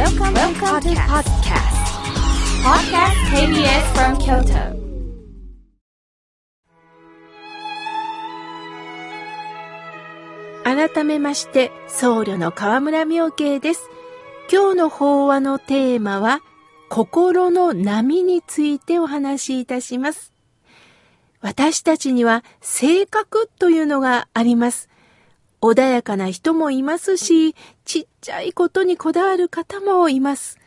Welcome, Welcome to podcast. Podcast KBS from Kyoto. 改めまして、僧侶の河村明慶です。今日の法話のテーマは、心の波についてお話しいたします。私たちには性格というのがあります。穏やかな人もいますし、ちっちゃいことにこだわる方もいます。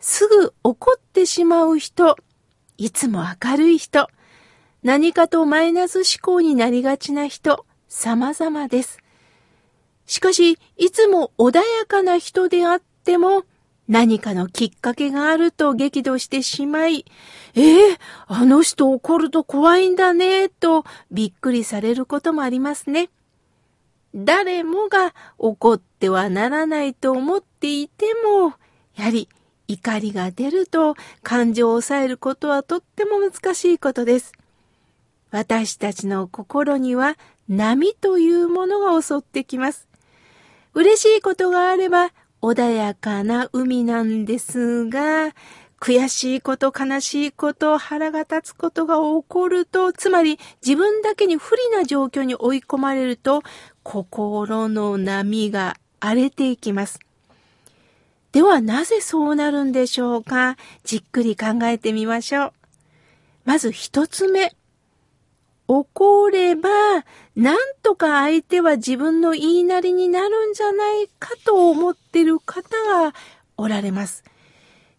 すぐ怒ってしまう人、いつも明るい人、何かとマイナス思考になりがちな人、様々です。しかし、いつも穏やかな人であっても、何かのきっかけがあると激怒してしまい、ええあの人怒ると怖いんだね、とびっくりされることもありますね。誰もが怒ってはならないと思っていても、やはり怒りが出ると感情を抑えることはとっても難しいことです。私たちの心には波というものが襲ってきます。嬉しいことがあれば穏やかな海なんですが、悔しいこと、悲しいこと、腹が立つことが起こると、つまり自分だけに不利な状況に追い込まれると、心の波が荒れていきます。ではなぜそうなるんでしょうか？じっくり考えてみましょう。まず一つ目。怒れば、なんとか相手は自分の言いなりになるんじゃないかと思ってる方がおられます。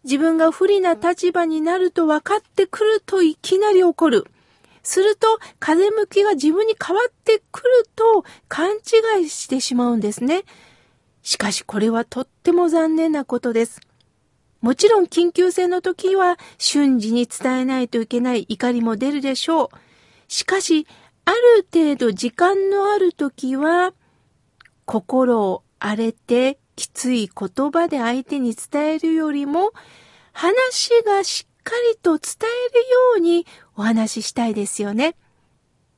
自分が不利な立場になると分かってくるといきなり怒る。すると、風向きが自分に変わってくると勘違いしてしまうんですね。しかしこれはとっても残念なことです。もちろん緊急性の時は瞬時に伝えないといけない怒りも出るでしょう。しかし、ある程度時間のある時は、心を荒れてきつい言葉で相手に伝えるよりも、話がしっかりと伝えるようにお話ししたいですよね。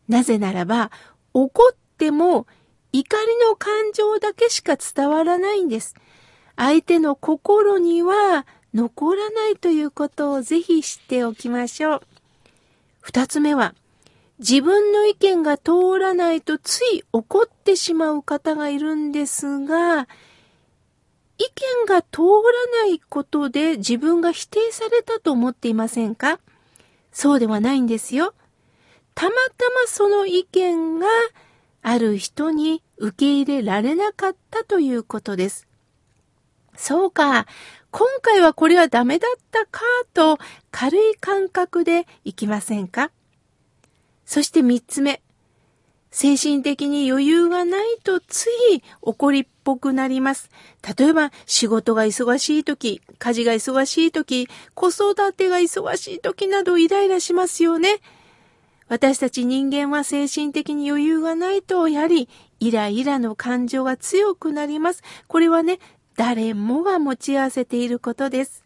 なぜならば、怒っても怒りの感情だけしか伝わらないんです。相手の心には残らないということをぜひ知っておきましょう。二つ目は、自分の意見が通らないとつい怒ってしまう方がいるんですが、意見が通らないことで自分が否定されたと思っていませんか？そうではないんですよ。たまたまその意見がある人に受け入れられなかったということです。そうか、今回はこれはダメだったかと軽い感覚でいきませんか？そして三つ目。精神的に余裕がないとつい怒りっぽくなります。例えば仕事が忙しい時、家事が忙しい時、子育てが忙しい時などイライラしますよね。私たち人間は精神的に余裕がないと、やはりイライラの感情が強くなります。これはね、誰もが持ち合わせていることです。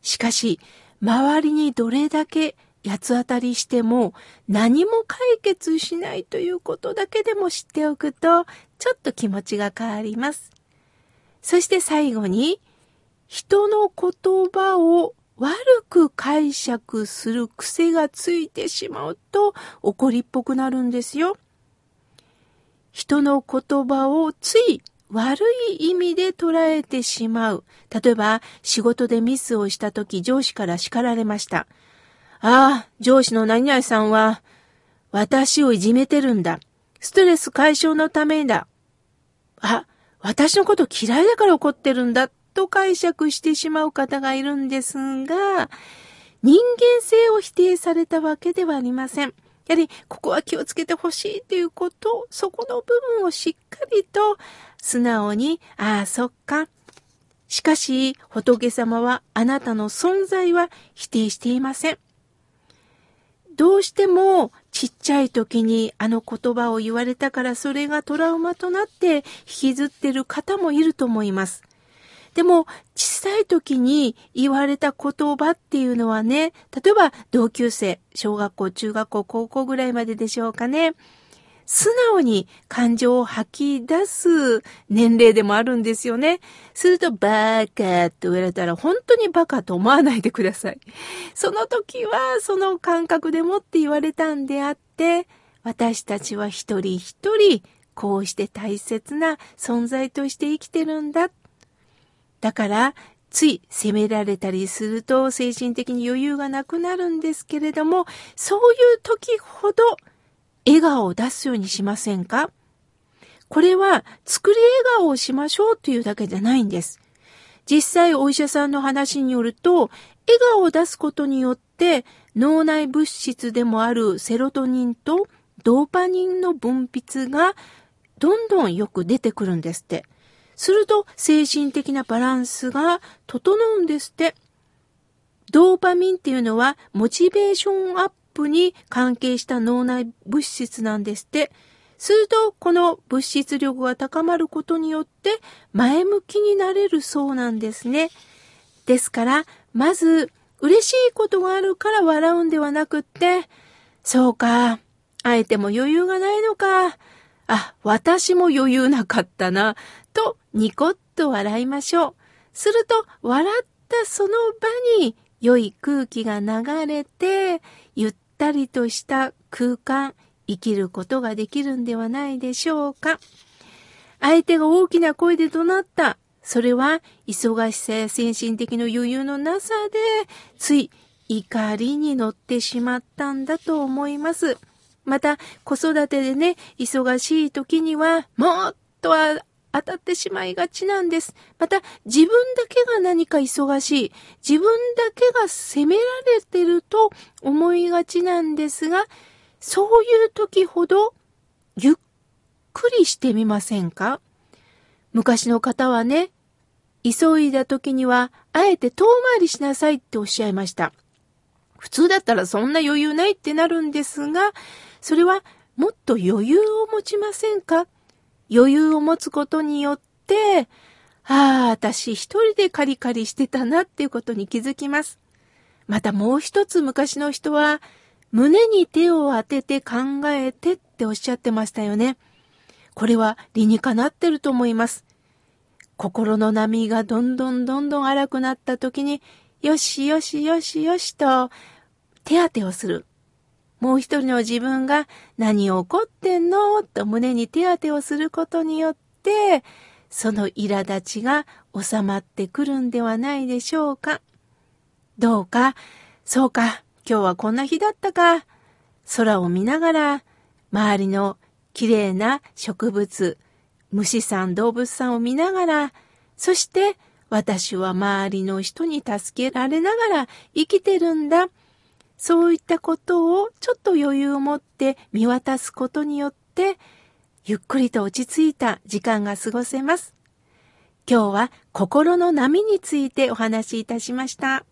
しかし、周りにどれだけ八つ当たりしても何も解決しないということだけでも知っておくとちょっと気持ちが変わります。そして最後に人の言葉を悪く解釈する癖がついてしまうと怒りっぽくなるんですよ。人の言葉をつい悪い意味で捉えてしまう。例えば仕事でミスをした時上司から叱られました。ああ、上司の何々さんは、私をいじめてるんだ。ストレス解消のためだ。あ、私のこと嫌いだから怒ってるんだ。と解釈してしまう方がいるんですが、人間性を否定されたわけではありません。やはり、ここは気をつけてほしいということ、そこの部分をしっかりと素直に、ああ、そっか。しかし、仏様はあなたの存在は否定していません。どうしてもちっちゃい時にあの言葉を言われたからそれがトラウマとなって引きずってる方もいると思います。でも小さい時に言われた言葉っていうのはね、例えば同級生、小学校、中学校、高校ぐらいまででしょうかね。素直に感情を吐き出す年齢でもあるんですよね。すると、バカって言われたら、本当にバカと思わないでください。その時は、その感覚でもって言われたんであって、私たちは一人一人、こうして大切な存在として生きてるんだ。だから、つい責められたりすると精神的に余裕がなくなるんですけれども、そういう時ほど笑顔を出すようにしませんか？これは作り笑顔をしましょうというだけじゃないんです。実際お医者さんの話によると、笑顔を出すことによって脳内物質でもあるセロトニンとドーパニンの分泌がどんどんよく出てくるんですって。すると精神的なバランスが整うんですって。ドーパミンっていうのはモチベーションアップに関係した脳内物質なんですって。すると、この物質力が高まることによって前向きになれるそうなんですね。ですから、まず、嬉しいことがあるから笑うんではなくって、そうか、相手も余裕がないのか、あ、私も余裕なかったな、とニコッと笑いましょう。すると、笑ったその場に良い空気が流れて、ゆったりとした空間、生きることができるんではないでしょうか。相手が大きな声で怒鳴った。それは忙しさや精神的な余裕のなさで、つい怒りに乗ってしまったんだと思います。また、子育てでね、忙しい時には、もっと当たってしまいがちなんです。また、自分だけが何か忙しい、自分だけが責められてると思いがちなんですが、そういう時ほど、ゆっくりしてみませんか？昔の方はね、急いだ時には、あえて遠回りしなさいっておっしゃいました。普通だったらそんな余裕ないってなるんですが、それはもっと余裕を持ちませんか？余裕を持つことによって、ああ、私一人でカリカリしてたなっていうことに気づきます。またもう一つ昔の人は、胸に手を当てて考えてっておっしゃってましたよね。これは理にかなってると思います。心の波がどんどんどんどん荒くなった時に、よしよしよしよしと手当てをする。もう一人の自分が何を起こってんの？と胸に手当てをすることによって、その苛立ちが収まってくるんではないでしょうか。どうか、そうか、今日はこんな日だったか。空を見ながら、周りの綺麗な植物、虫さん、動物さんを見ながら、そして私は周りの人に助けられながら生きてるんだ。そういったことをちょっと余裕を持って見渡すことによって、ゆっくりと落ち着いた時間が過ごせます。今日は心の波についてお話しいたしました。